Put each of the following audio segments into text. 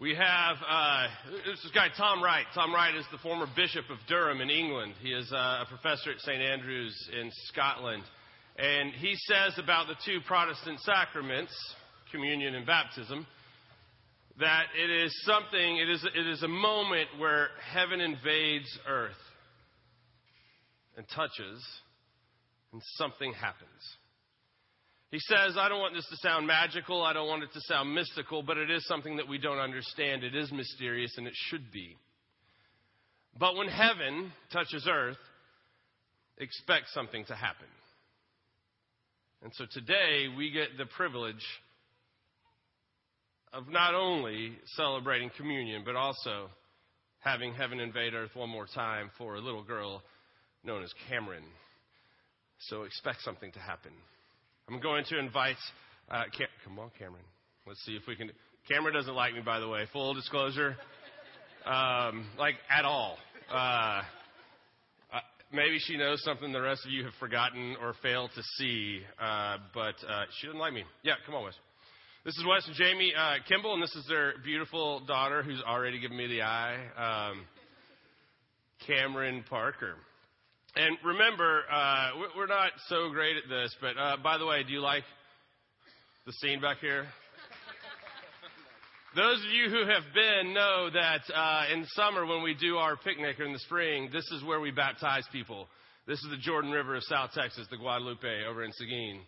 We have uh, this guy Tom Wright. Tom Wright is the former Bishop of Durham in England. He is uh, a professor at St Andrews in Scotland, and he says about the two Protestant sacraments, communion and baptism, that it is something. It is it is a moment where heaven invades earth and touches, and something happens. He says, I don't want this to sound magical, I don't want it to sound mystical, but it is something that we don't understand. It is mysterious, and it should be. But when heaven touches earth, expect something to happen. And so today we get the privilege of not only celebrating communion, but also having heaven invade earth one more time for a little girl known as Cameron. So expect something to happen. I'm going to invite, uh, Cam- come on, Cameron. Let's see if we can. Cameron doesn't like me, by the way. Full disclosure, um, like at all. Uh, uh, maybe she knows something the rest of you have forgotten or failed to see, uh, but uh, she doesn't like me. Yeah, come on, Wes. This is Wes and Jamie uh, Kimball, and this is their beautiful daughter who's already given me the eye, um, Cameron Parker. And remember, uh, we're not so great at this, but uh, by the way, do you like the scene back here? Those of you who have been know that uh, in summer when we do our picnic or in the spring, this is where we baptize people. This is the Jordan River of South Texas, the Guadalupe over in Seguin.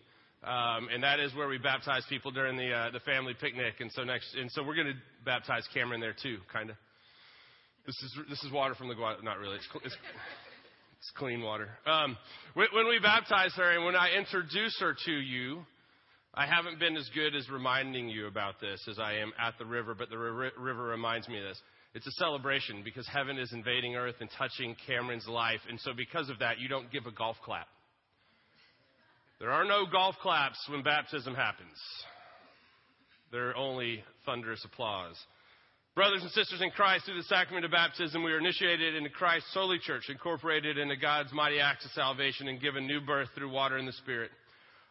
Um, and that is where we baptize people during the uh, the family picnic. And so next, and so we're going to baptize Cameron there too, kind of. This is this is water from the Guadalupe. Not really. It's, it's, it's clean water. Um, when we baptize her and when I introduce her to you, I haven't been as good as reminding you about this as I am at the river, but the river reminds me of this. It's a celebration because heaven is invading earth and touching Cameron's life. And so, because of that, you don't give a golf clap. There are no golf claps when baptism happens, there are only thunderous applause. Brothers and sisters in Christ, through the sacrament of baptism, we are initiated into Christ's holy church, incorporated into God's mighty acts of salvation, and given new birth through water and the Spirit.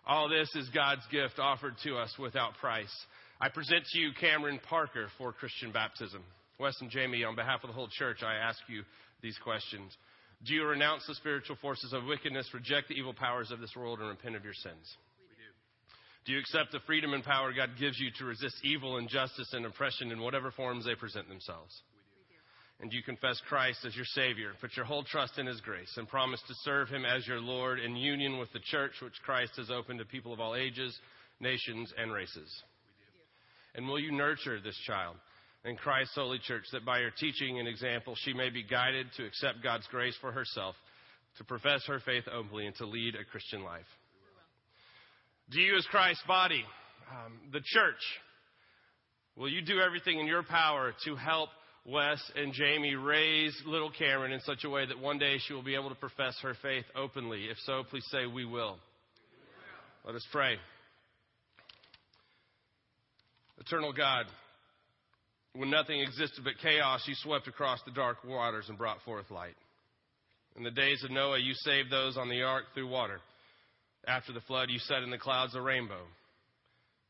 All this is God's gift offered to us without price. I present to you Cameron Parker for Christian baptism. Wes and Jamie, on behalf of the whole church, I ask you these questions. Do you renounce the spiritual forces of wickedness, reject the evil powers of this world, and repent of your sins? Do you accept the freedom and power God gives you to resist evil, injustice, and oppression in whatever forms they present themselves? And do you confess Christ as your Savior, put your whole trust in His grace, and promise to serve Him as your Lord in union with the church which Christ has opened to people of all ages, nations, and races? And will you nurture this child in Christ's holy church that by your teaching and example she may be guided to accept God's grace for herself, to profess her faith openly, and to lead a Christian life? Do you, as Christ's body, um, the church, will you do everything in your power to help Wes and Jamie raise little Cameron in such a way that one day she will be able to profess her faith openly? If so, please say, We will. Let us pray. Eternal God, when nothing existed but chaos, you swept across the dark waters and brought forth light. In the days of Noah, you saved those on the ark through water. After the flood, you set in the clouds a rainbow.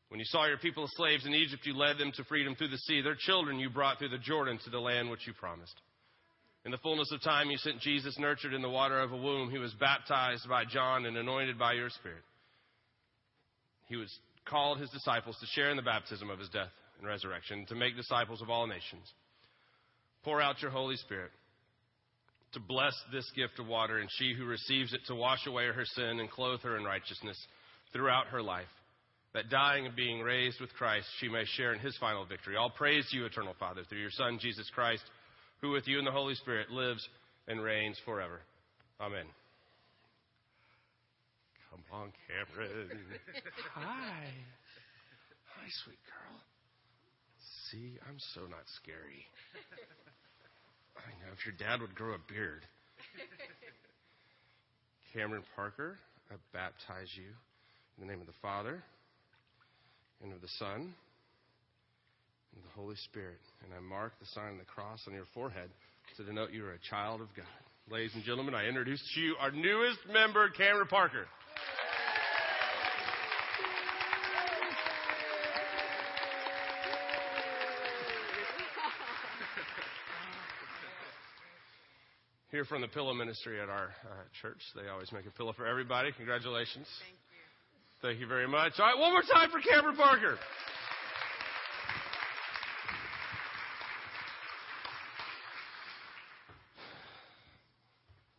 When you saw your people as slaves in Egypt, you led them to freedom through the sea. Their children you brought through the Jordan to the land which you promised. In the fullness of time, you sent Jesus, nurtured in the water of a womb. He was baptized by John and anointed by your Spirit. He was called his disciples to share in the baptism of his death and resurrection, to make disciples of all nations. Pour out your Holy Spirit to bless this gift of water, and she who receives it to wash away her sin and clothe her in righteousness throughout her life, that dying and being raised with Christ, she may share in his final victory. All praise to you, eternal Father, through your Son, Jesus Christ, who with you and the Holy Spirit lives and reigns forever. Amen. Come on, Cameron. Hi. Hi, sweet girl. See, I'm so not scary. I know if your dad would grow a beard. Cameron Parker, I baptize you in the name of the Father, and of the Son, and of the Holy Spirit. And I mark the sign of the cross on your forehead to denote you are a child of God. Ladies and gentlemen, I introduce to you our newest member, Cameron Parker. Hear from the pillow ministry at our uh, church. They always make a pillow for everybody. Congratulations. Thank you. Thank you very much. All right, one more time for Cameron Parker.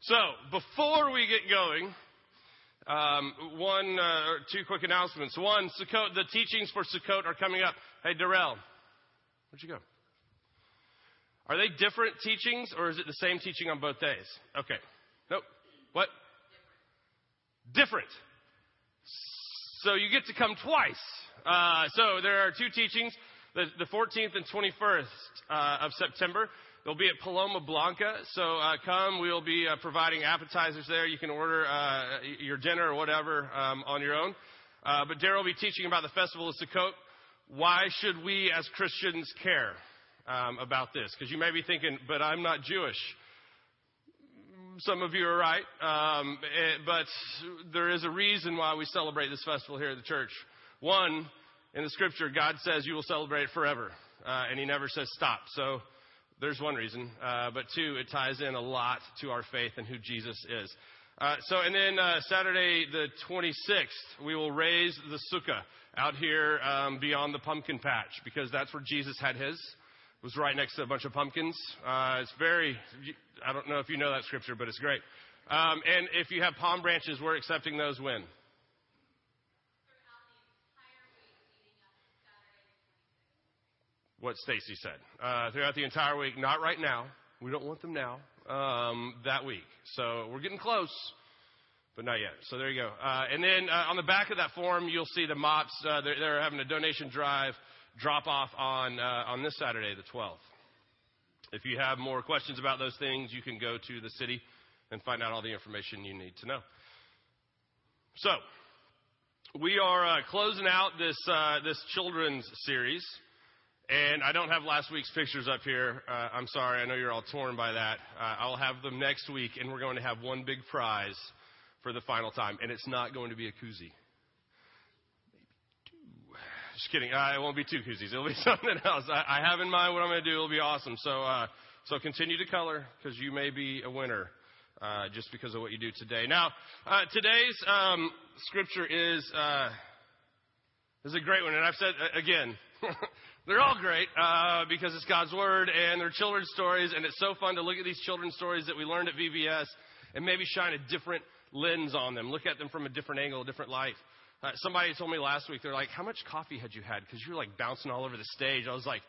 So, before we get going, um, one, uh, two quick announcements. One, Sukkot, the teachings for Sukkot are coming up. Hey, Darrell, where'd you go? Are they different teachings or is it the same teaching on both days? Okay. Nope. What? Different. So you get to come twice. Uh, so there are two teachings, the, the 14th and 21st uh, of September. They'll be at Paloma Blanca. So uh, come. We'll be uh, providing appetizers there. You can order uh, your dinner or whatever um, on your own. Uh, but Daryl will be teaching about the Festival of Sukkot. Why should we as Christians care um, about this? Because you may be thinking, but I'm not Jewish. Some of you are right, um, eh, but there is a reason why we celebrate this festival here at the church. One, in the scripture, God says you will celebrate it forever, uh, and He never says stop. So there's one reason. Uh, but two, it ties in a lot to our faith and who Jesus is. Uh, so, and then uh, Saturday the 26th, we will raise the sukkah out here um, beyond the pumpkin patch because that's where Jesus had his. Was right next to a bunch of pumpkins. Uh, it's very, I don't know if you know that scripture, but it's great. Um, and if you have palm branches, we're accepting those when? what Stacy said. Uh, throughout the entire week, not right now. We don't want them now. Um, that week. So we're getting close, but not yet. So there you go. Uh, and then uh, on the back of that form, you'll see the mops. Uh, they're, they're, having a donation drive drop off on uh, on this Saturday, the 12th. If you have more questions about those things, you can go to the city and find out all the information you need to know. So we are uh, closing out this this children's series. And I don't have last week's pictures up here. Uh, I'm sorry. I know you're all torn by that. Uh, I'll have them next week, and we're going to have one big prize for the final time. And it's not going to be a koozie. Just kidding. Uh, it won't be two koozies. It'll be something else. I, I have in mind what I'm going to do. It'll be awesome. So, uh, so continue to color because you may be a winner. Uh, just because of what you do today. Now, uh, today's um, scripture is is a great one, and I've said again, They're all great uh, because it's God's Word and they're children's stories, and it's so fun to look at these children's stories that we learned at VBS and maybe shine a different lens on them, look at them from a different angle, a different light. Uh, somebody told me last week, they're like, How much coffee had you had? Because you're like bouncing all over the stage. I was like,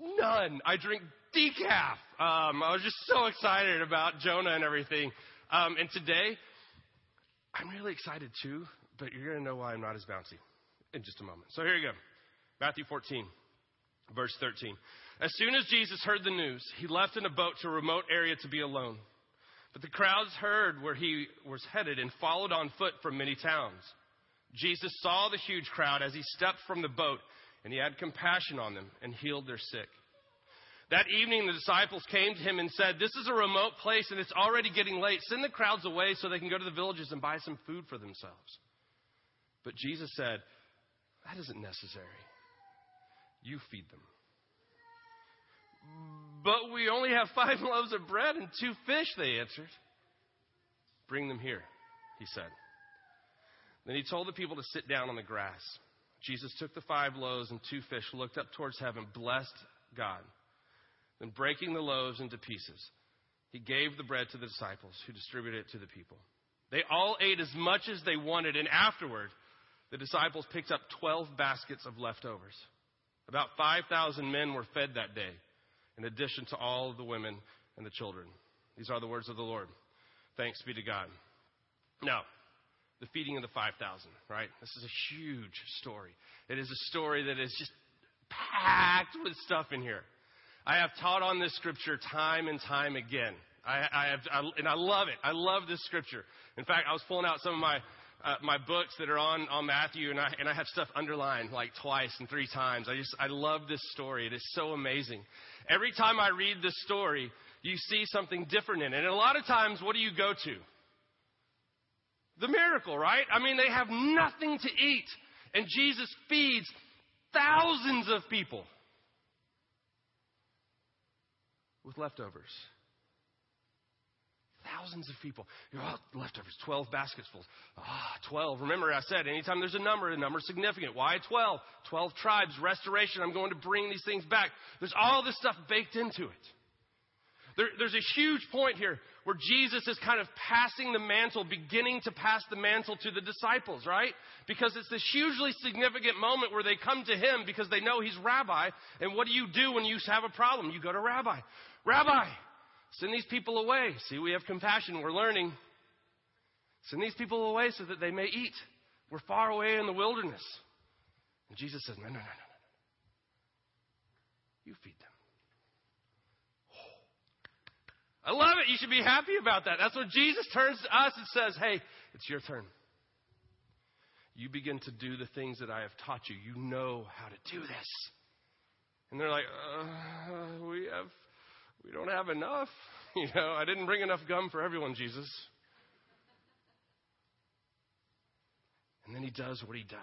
None. I drink decaf. Um, I was just so excited about Jonah and everything. Um, and today, I'm really excited too, but you're going to know why I'm not as bouncy in just a moment. So here you go Matthew 14. Verse 13. As soon as Jesus heard the news, he left in a boat to a remote area to be alone. But the crowds heard where he was headed and followed on foot from many towns. Jesus saw the huge crowd as he stepped from the boat, and he had compassion on them and healed their sick. That evening, the disciples came to him and said, This is a remote place and it's already getting late. Send the crowds away so they can go to the villages and buy some food for themselves. But Jesus said, That isn't necessary. You feed them. But we only have five loaves of bread and two fish, they answered. Bring them here, he said. Then he told the people to sit down on the grass. Jesus took the five loaves and two fish, looked up towards heaven, blessed God. Then breaking the loaves into pieces, he gave the bread to the disciples, who distributed it to the people. They all ate as much as they wanted, and afterward, the disciples picked up 12 baskets of leftovers. About 5,000 men were fed that day, in addition to all of the women and the children. These are the words of the Lord. Thanks be to God. Now, the feeding of the 5,000, right? This is a huge story. It is a story that is just packed with stuff in here. I have taught on this scripture time and time again. I, I have, I, and I love it. I love this scripture. In fact, I was pulling out some of my uh, my books that are on, on Matthew, and I, and I have stuff underlined like twice and three times. I just, I love this story. It is so amazing. Every time I read this story, you see something different in it. And a lot of times, what do you go to? The miracle, right? I mean, they have nothing to eat, and Jesus feeds thousands of people with leftovers. thousands of people. You're all leftovers, 12 baskets full. Ah, 12. Remember, I said anytime there's a number, a number significant. Why 12? 12 tribes, restoration. I'm going to bring these things back. There's all this stuff baked into it. There, there's a huge point here where Jesus is kind of passing the mantle, beginning to pass the mantle to the disciples, right? Because it's this hugely significant moment where they come to him because they know he's rabbi. And what do you do when you have a problem? You go to rabbi. Rabbi, send these people away. See, we have compassion. We're learning. Send these people away so that they may eat. We're far away in the wilderness. And Jesus says, No, no, no, no, no. You feed them. I love it. You should be happy about that. That's when Jesus turns to us and says, Hey, it's your turn. You begin to do the things that I have taught you. You know how to do this. And they're like, uh, we have, we don't have enough. You know, I didn't bring enough gum for everyone, Jesus. And then he does what he does.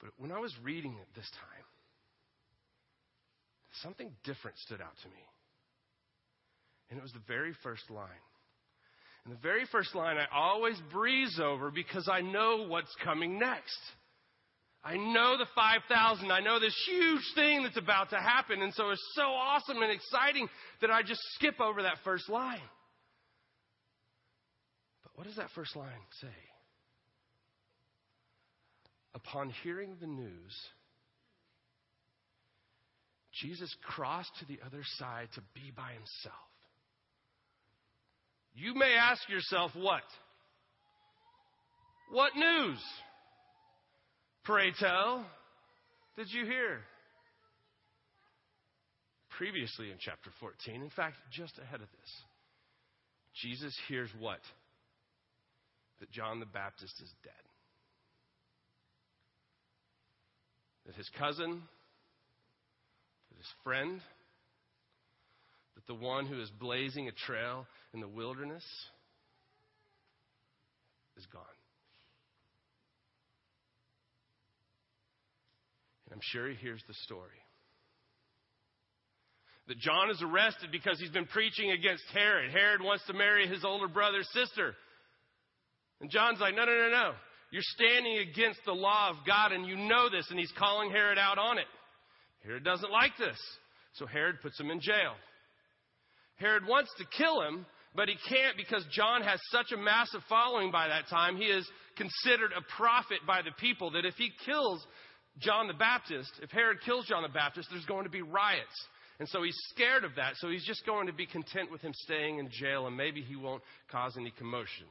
But when I was reading it this time, something different stood out to me. And it was the very first line. And the very first line I always breeze over because I know what's coming next. I know the 5,000. I know this huge thing that's about to happen. And so it's so awesome and exciting that I just skip over that first line. But what does that first line say? Upon hearing the news, Jesus crossed to the other side to be by himself. You may ask yourself, what? What news? Pray tell, did you hear? Previously in chapter 14, in fact, just ahead of this, Jesus hears what? That John the Baptist is dead. That his cousin, that his friend, that the one who is blazing a trail in the wilderness is gone. And I'm sure he hears the story. That John is arrested because he's been preaching against Herod. Herod wants to marry his older brother's sister. And John's like, no, no, no, no. You're standing against the law of God and you know this. And he's calling Herod out on it. Herod doesn't like this. So Herod puts him in jail. Herod wants to kill him, but he can't because John has such a massive following by that time. He is considered a prophet by the people that if he kills John the Baptist, if Herod kills John the Baptist, there's going to be riots. And so he's scared of that. So he's just going to be content with him staying in jail and maybe he won't cause any commotion.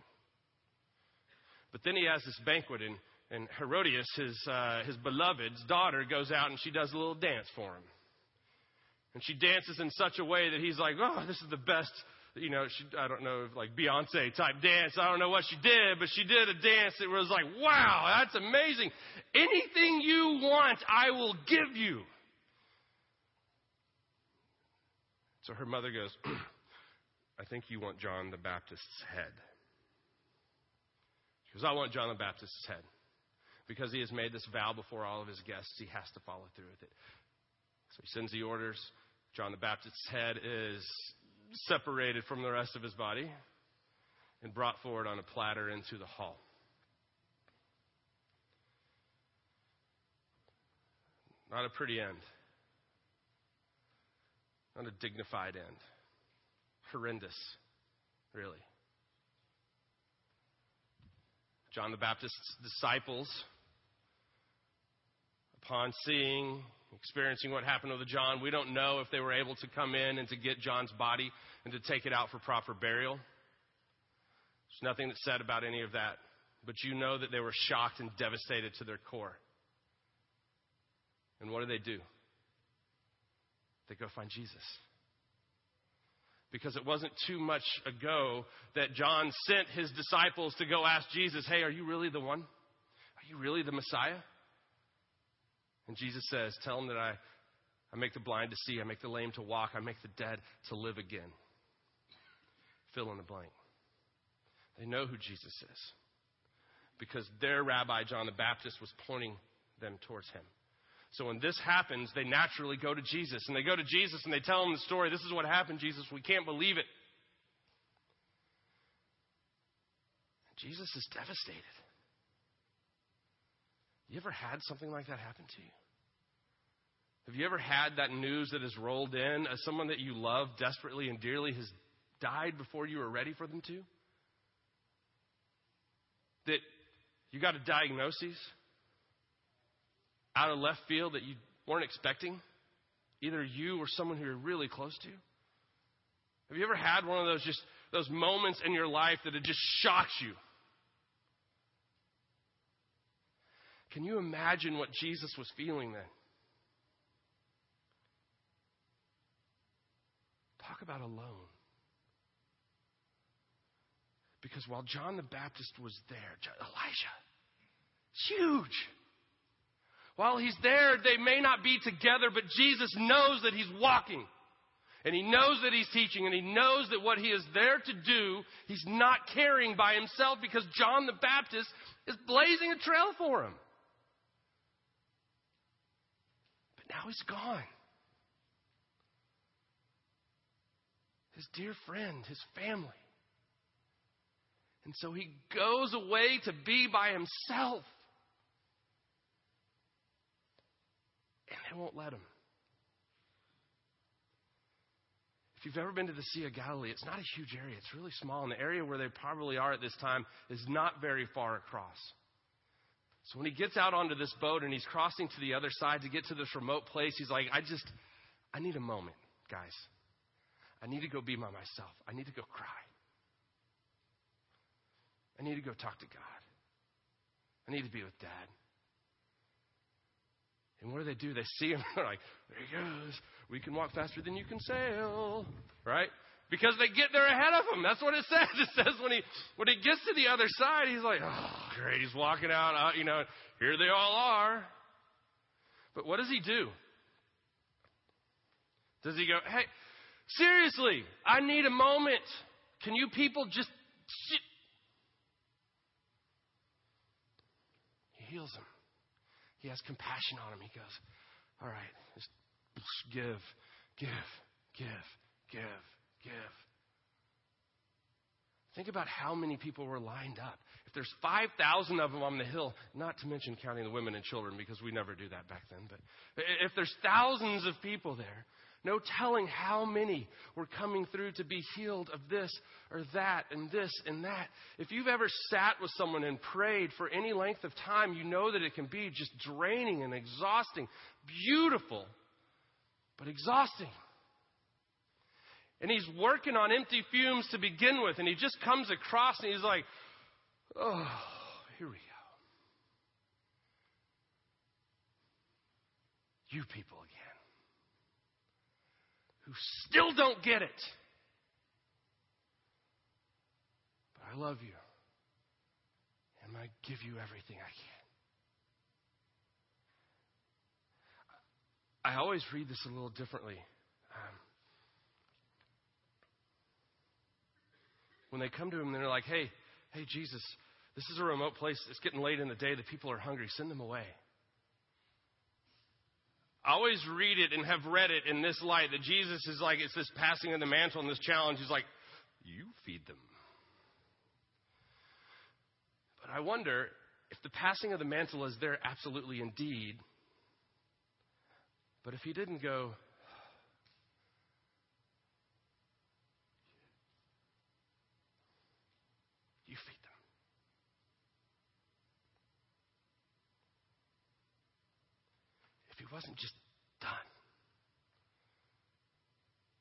But then he has this banquet and, and Herodias, his, uh, his beloved's daughter, goes out and she does a little dance for him. And she dances in such a way that he's like, oh, this is the best, you know, she, I don't know, like Beyonce type dance. I don't know what she did, but she did a dance that was like, wow, that's amazing. Anything you want, I will give you. So her mother goes, I think you want John the Baptist's head. She goes, I want John the Baptist's head. Because he has made this vow before all of his guests, he has to follow through with it. So he sends the orders. John the Baptist's head is separated from the rest of his body and brought forward on a platter into the hall. Not a pretty end. Not a dignified end. Horrendous, really. John the Baptist's disciples, upon seeing experiencing what happened with John. We don't know if they were able to come in and to get John's body and to take it out for proper burial. There's nothing that's said about any of that. But you know that they were shocked and devastated to their core. And what do they do? They go find Jesus. Because it wasn't too much ago that John sent his disciples to go ask Jesus, Hey, are you really the one? Are you really the Messiah? And Jesus says, Tell them that I, I make the blind to see, I make the lame to walk, I make the dead to live again. Fill in the blank. They know who Jesus is because their rabbi, John the Baptist, was pointing them towards him. So when this happens, they naturally go to Jesus. And they go to Jesus and they tell him the story. This is what happened, Jesus. We can't believe it. Jesus is devastated. You ever had something like that happen to you? Have you ever had that news that has rolled in as someone that you love desperately and dearly has died before you were ready for them to? That you got a diagnosis out of left field that you weren't expecting, either you or someone who you're really close to? Have you ever had one of those just those moments in your life that it just shocks you? Can you imagine what Jesus was feeling then? Talk about alone. Because while John the Baptist was there, Elijah, huge. While he's there, they may not be together, but Jesus knows that he's walking. And he knows that he's teaching, and he knows that what he is there to do, he's not carrying by himself because John the Baptist is blazing a trail for him. But now he's gone. His dear friend, his family. And so he goes away to be by himself. And they won't let him. If you've ever been to the Sea of Galilee, it's not a huge area. It's really small. And the area where they probably are at this time is not very far across. So when he gets out onto this boat and he's crossing to the other side to get to this remote place, he's like, I just, I need a moment, guys. I need to go be by myself. I need to go cry. I need to go talk to God. I need to be with dad. And what do they do? They see him. They're like, there he goes. We can walk faster than you can sail. Right? Because they get there ahead of him. That's what it says. It says when he when he gets to the other side, he's like, oh, great. He's walking out. Uh, you know, here they all are. But what does he do? Does he go, hey, seriously, I need a moment. Can you people just sit heals him. He has compassion on him. He goes, All right, just give, give, give, give, give. Think about how many people were lined up. If there's 5,000 of them on the hill, not to mention counting the women and children because we never do that back then, but if there's thousands of people there, no telling how many were coming through to be healed of this or that and this and that. If you've ever sat with someone and prayed for any length of time, you know that it can be just draining and exhausting. Beautiful, but exhausting. And he's working on empty fumes to begin with, and he just comes across and he's like, oh, here we go. You people again who still don't get it. But I love you. And I give you everything I can. I always read this a little differently. Um, when they come to him they're like, hey, hey, Jesus, this is a remote place. It's getting late in the day. The people are hungry. Send them away. I always read it and have read it in this light that Jesus is like, it's this passing of the mantle and this challenge. He's like, you feed them. But I wonder if the passing of the mantle is there absolutely indeed. But if he didn't go, you feed them. He wasn't just done.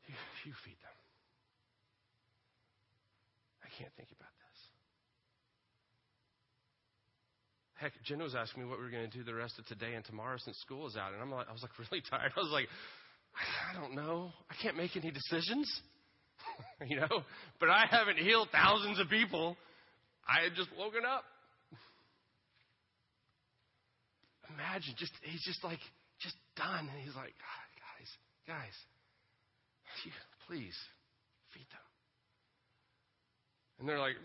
You, you feed them. I can't think about this. Heck, Jen was asking me what we were going to do the rest of today and tomorrow since school is out, and I'm like, I was like really tired. I was like, I don't know. I can't make any decisions, you know. But I haven't healed thousands of people. I had just woken up. Imagine, just he's just like done. And he's like, guys, guys, please feed them. And they're like,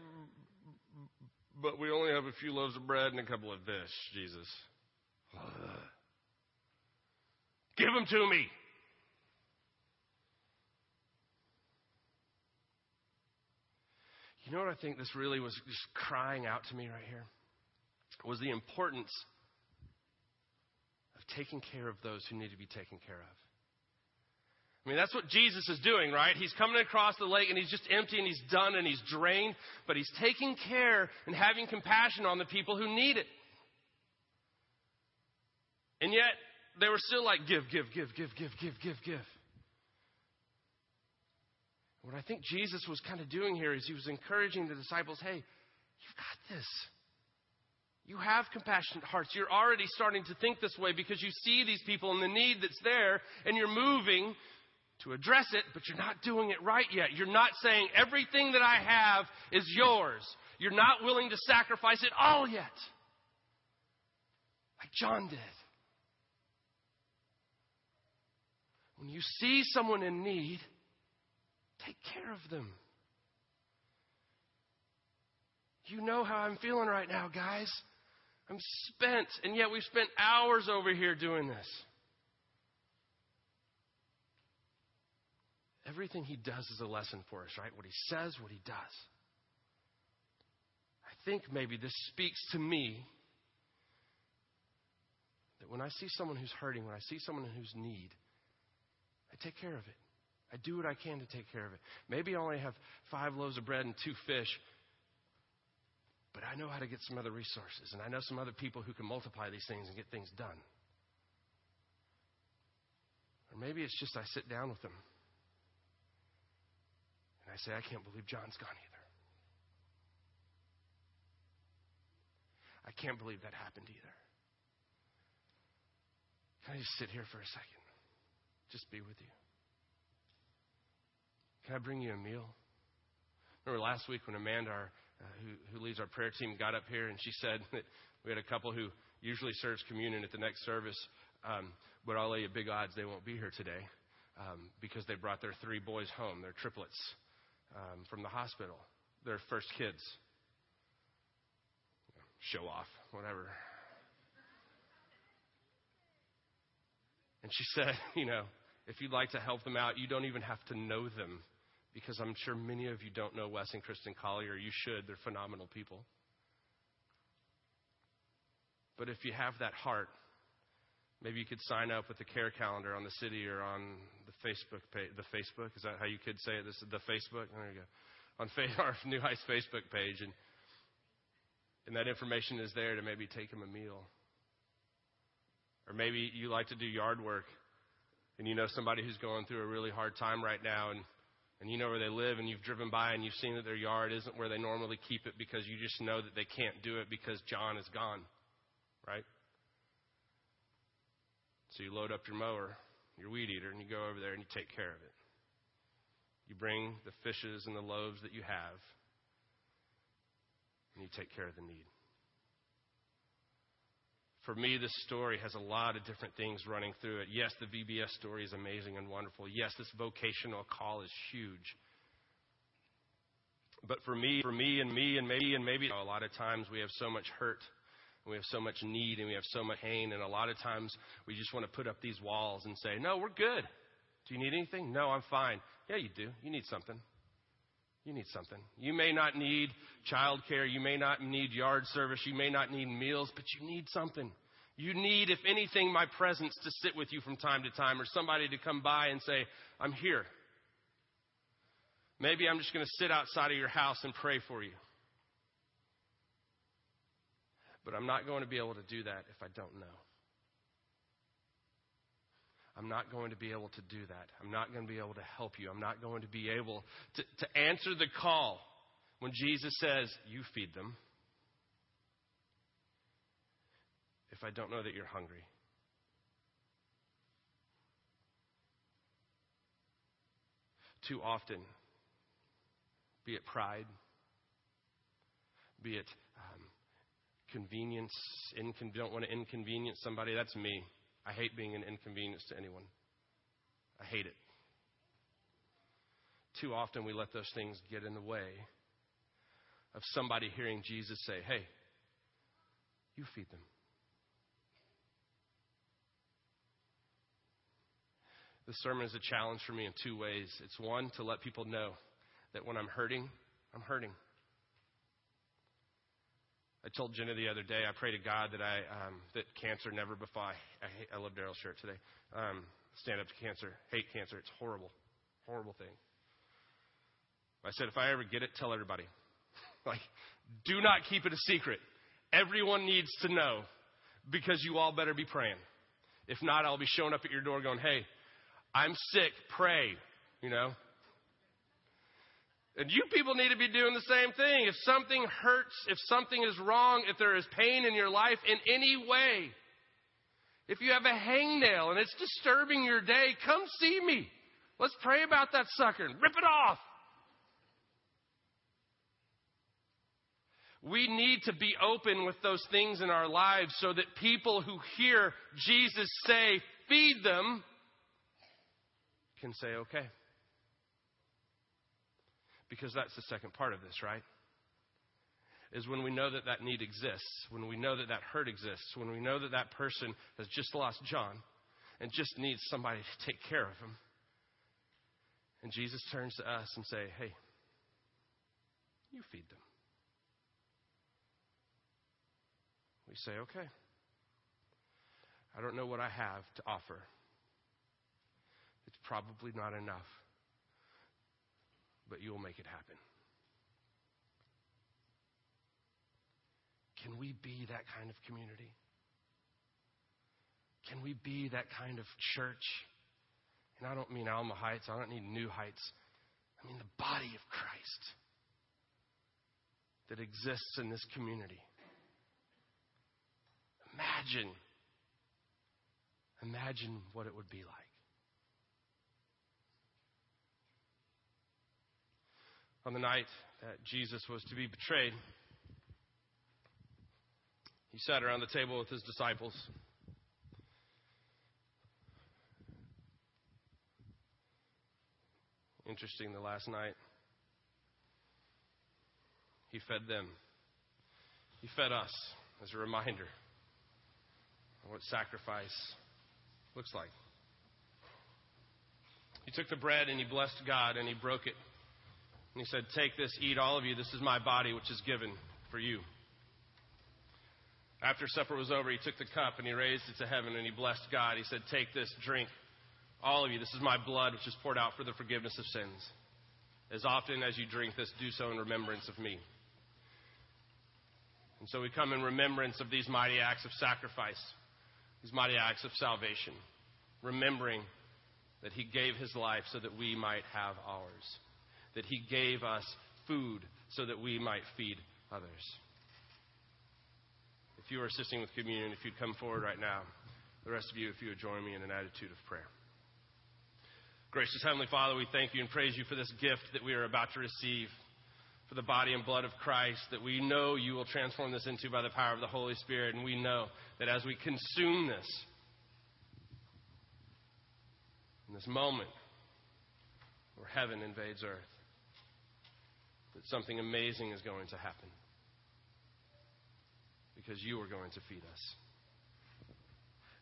but we only have a few loaves of bread and a couple of fish, Jesus. give them to me. You know what I think this really was just crying out to me right here? Was the importance taking care of those who need to be taken care of. I mean, that's what Jesus is doing, right? He's coming across the lake and he's just empty and he's done and he's drained, but he's taking care and having compassion on the people who need it. And yet, they were still like, give, give, give, give, give, give, give, give. What I think Jesus was kind of doing here is he was encouraging the disciples hey, you've got this. You have compassionate hearts. You're already starting to think this way because you see these people and the need that's there, and you're moving to address it, but you're not doing it right yet. You're not saying, everything that I have is yours. You're not willing to sacrifice it all yet. Like John did. When you see someone in need, take care of them. You know how I'm feeling right now, guys. I'm spent, and yet we've spent hours over here doing this. Everything he does is a lesson for us, right? What he says, what he does. I think maybe this speaks to me that when I see someone who's hurting, when I see someone who's need, I take care of it. I do what I can to take care of it. Maybe I only have five loaves of bread and two fish, but I know how to get some other resources, and I know some other people who can multiply these things and get things done. Or maybe it's just I sit down with them and I say, I can't believe John's gone either. I can't believe that happened either. Can I just sit here for a second? Just be with you. Can I bring you a meal? Remember last week when Amanda, our who, who leads our prayer team, got up here and she said that we had a couple who usually serves communion at the next service, um, but I'll lay you big odds they won't be here today um, because they brought their three boys home, their triplets, um, from the hospital, their first kids. Show off, whatever. And she said, you know, if you'd like to help them out, you don't even have to know them because I'm sure many of you don't know Wes and Kristen Collier. You should. They're phenomenal people. But if you have that heart, maybe you could sign up with the care calendar on the city or on the Facebook page. The Facebook is that how you could say it? This is the Facebook. There you go. On our New Heights Facebook page, and and that information is there to maybe take them a meal. Or maybe you like to do yard work, and you know somebody who's going through a really hard time right now, and and you know where they live and you've driven by and you've seen that their yard isn't where they normally keep it because you just know that they can't do it because John is gone, right? So you load up your mower, your weed eater, and you go over there and you take care of it. You bring the fishes and the loaves that you have, and you take care of the need for me, this story has a lot of different things running through it. Yes, the VBS story is amazing and wonderful. Yes, this vocational call is huge. But for me, for me and me and maybe and maybe a lot of times we have so much hurt and we have so much need and we have so much pain and a lot of times we just want to put up these walls and say, "No, we're good. Do you need anything? No, I'm fine." Yeah, you do. You need something. You need something. You may not need childcare. You may not need yard service. You may not need meals, but you need something. You need, if anything, my presence to sit with you from time to time or somebody to come by and say, I'm here. Maybe I'm just going to sit outside of your house and pray for you. But I'm not going to be able to do that if I don't know. I'm not going to be able to do that. I'm not going to be able to help you. I'm not going to be able to, to answer the call when Jesus says, You feed them. If I don't know that you're hungry. Too often, be it pride, be it um, convenience, incon- don't want to inconvenience somebody, that's me. I hate being an inconvenience to anyone. I hate it. Too often we let those things get in the way of somebody hearing Jesus say, Hey, you feed them. This sermon is a challenge for me in two ways. It's one, to let people know that when I'm hurting, I'm hurting. I told Jenna the other day, I pray to God that I um, that cancer never befall. I, hate, I love Daryl's shirt today. Um, stand up to cancer, hate cancer. It's horrible, horrible thing. I said, if I ever get it, tell everybody. like, do not keep it a secret. Everyone needs to know because you all better be praying. If not, I'll be showing up at your door going, hey, I'm sick, pray, you know. And you people need to be doing the same thing. If something hurts, if something is wrong, if there is pain in your life in any way, if you have a hangnail and it's disturbing your day, come see me. Let's pray about that sucker and rip it off. We need to be open with those things in our lives so that people who hear Jesus say, feed them, can say, okay. Because that's the second part of this, right? Is when we know that that need exists, when we know that that hurt exists, when we know that that person has just lost John and just needs somebody to take care of him. And Jesus turns to us and say, "Hey, you feed them." We say, "Okay. I don't know what I have to offer, it's probably not enough but you'll make it happen. Can we be that kind of community? Can we be that kind of church? And I don't mean Alamo Heights, I don't need New Heights. I mean the body of Christ that exists in this community. Imagine, imagine what it would be like. On the night that Jesus was to be betrayed, he sat around the table with his disciples. Interesting, the last night, he fed them. He fed us as a reminder of what sacrifice looks like. He took the bread and he blessed God and he broke it. And he said, Take this, eat all of you. This is my body, which is given for you. After supper was over, he took the cup and he raised it to heaven and he blessed God. He said, Take this, drink, all of you. This is my blood, which is poured out for the forgiveness of sins. As often as you drink this, do so in remembrance of me. And so we come in remembrance of these mighty acts of sacrifice, these mighty acts of salvation, remembering that he gave his life so that we might have ours that He gave us food so that we might feed others. If you are assisting with communion, if you'd come forward right now, the rest of you, if you would join me in an attitude of prayer. Gracious Heavenly Father, we thank you and praise you for this gift that we are about to receive, for the body and blood of Christ that we know you will transform this into by the power of the Holy Spirit. And we know that as we consume this, in this moment where heaven invades earth, that something amazing is going to happen because you are going to feed us.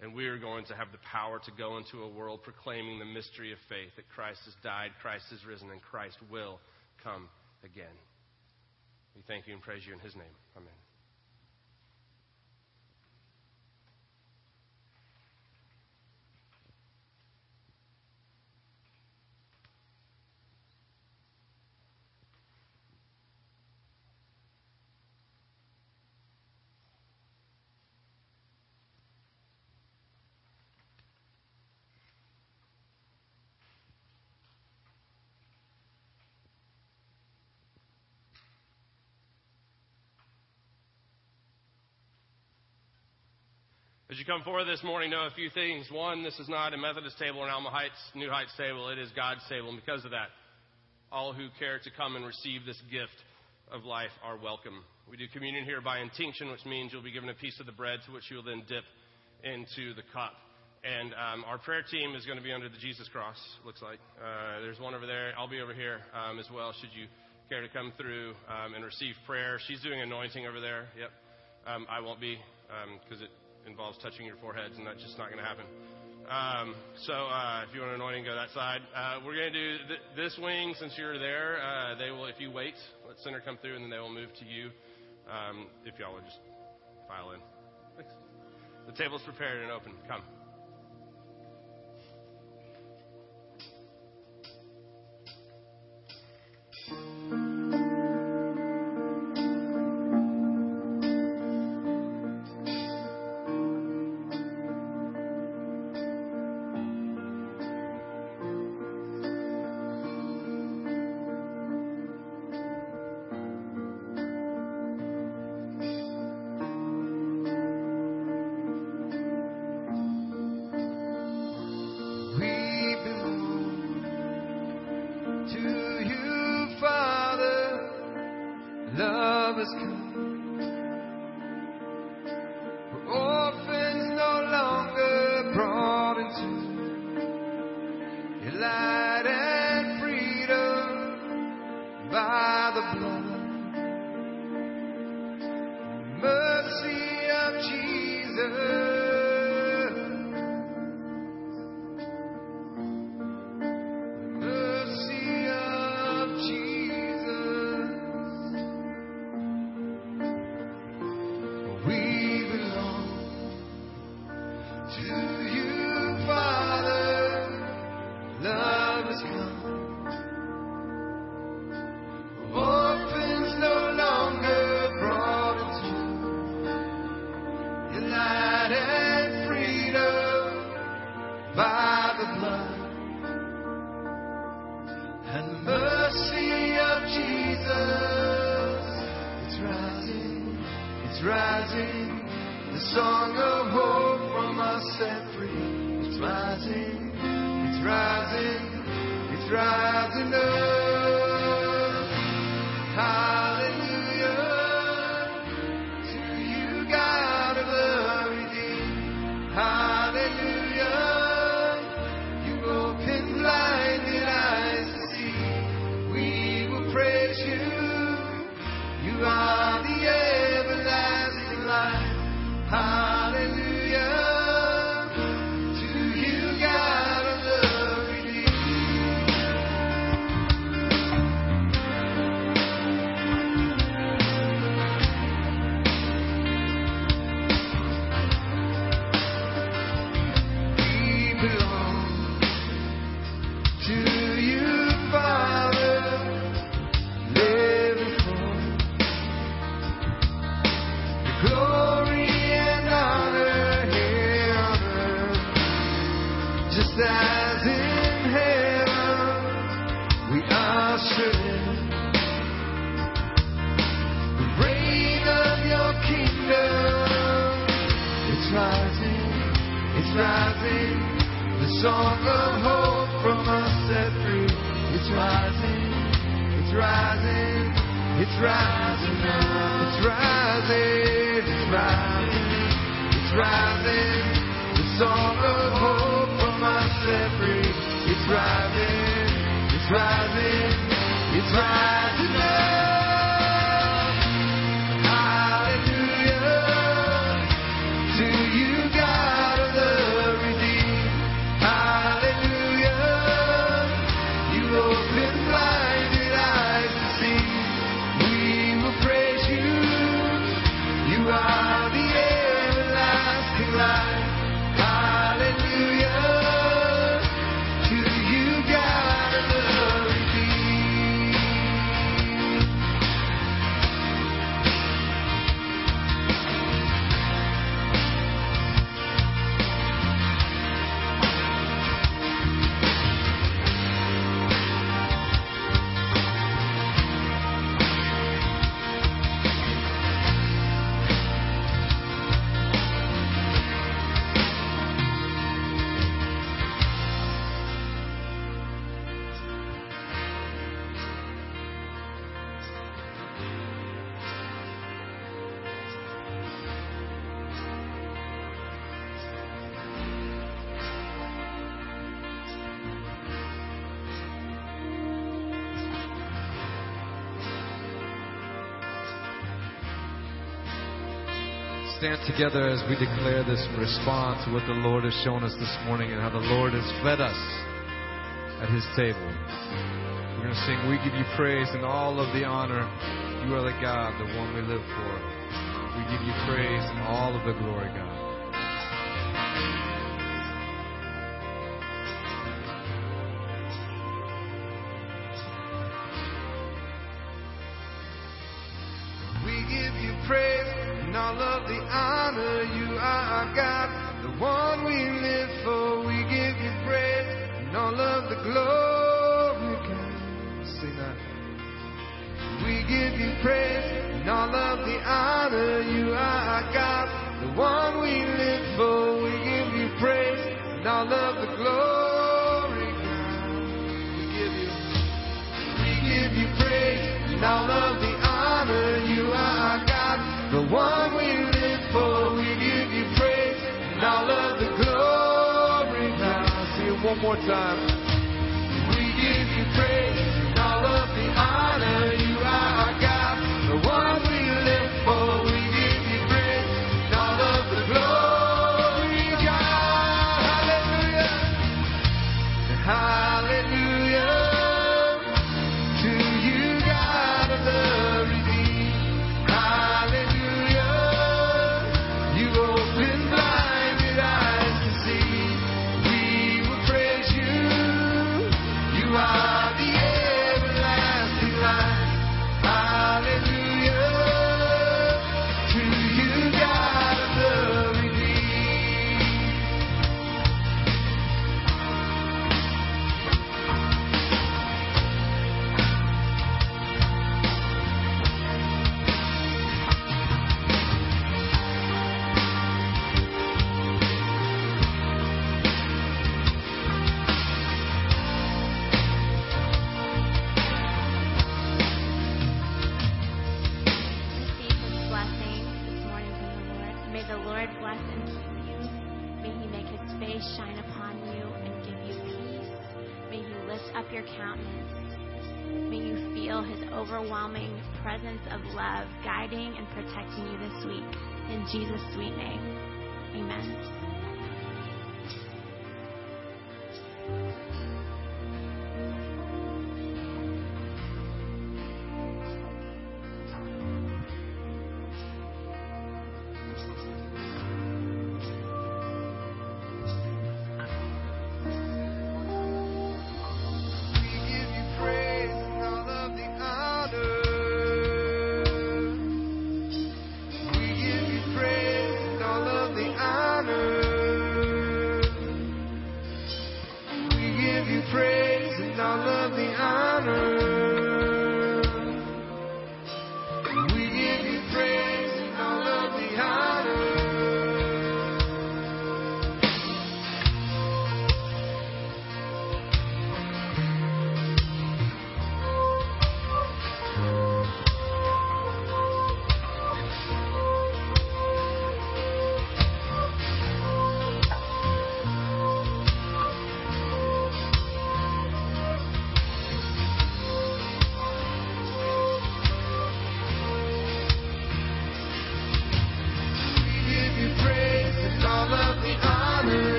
And we are going to have the power to go into a world proclaiming the mystery of faith that Christ has died, Christ has risen, and Christ will come again. We thank you and praise you in his name. Amen. As you come forward this morning, know a few things. One, this is not a Methodist table or an Alamo Heights, New Heights table. It is God's table. And because of that, all who care to come and receive this gift of life are welcome. We do communion here by intinction, which means you'll be given a piece of the bread to which you'll then dip into the cup. And um, our prayer team is going to be under the Jesus cross, looks like. Uh, there's one over there. I'll be over here um, as well, should you care to come through um, and receive prayer. She's doing anointing over there. Yep. Um, I won't be because um, it involves touching your foreheads, and that's just not going to happen. Um, so uh, if you want an anointing, go that side. Uh, we're going to do th- this wing since you're there. Uh, they will, if you wait, let center come through, and then they will move to you. Um, if y'all would just file in. Thanks. The table's prepared and open. Come. together as we declare this response to what the Lord has shown us this morning and how the Lord has fed us at his table. We're going to sing, We give you praise and all of the honor. You are the God, the one we live for. We give you praise and all of the glory, God.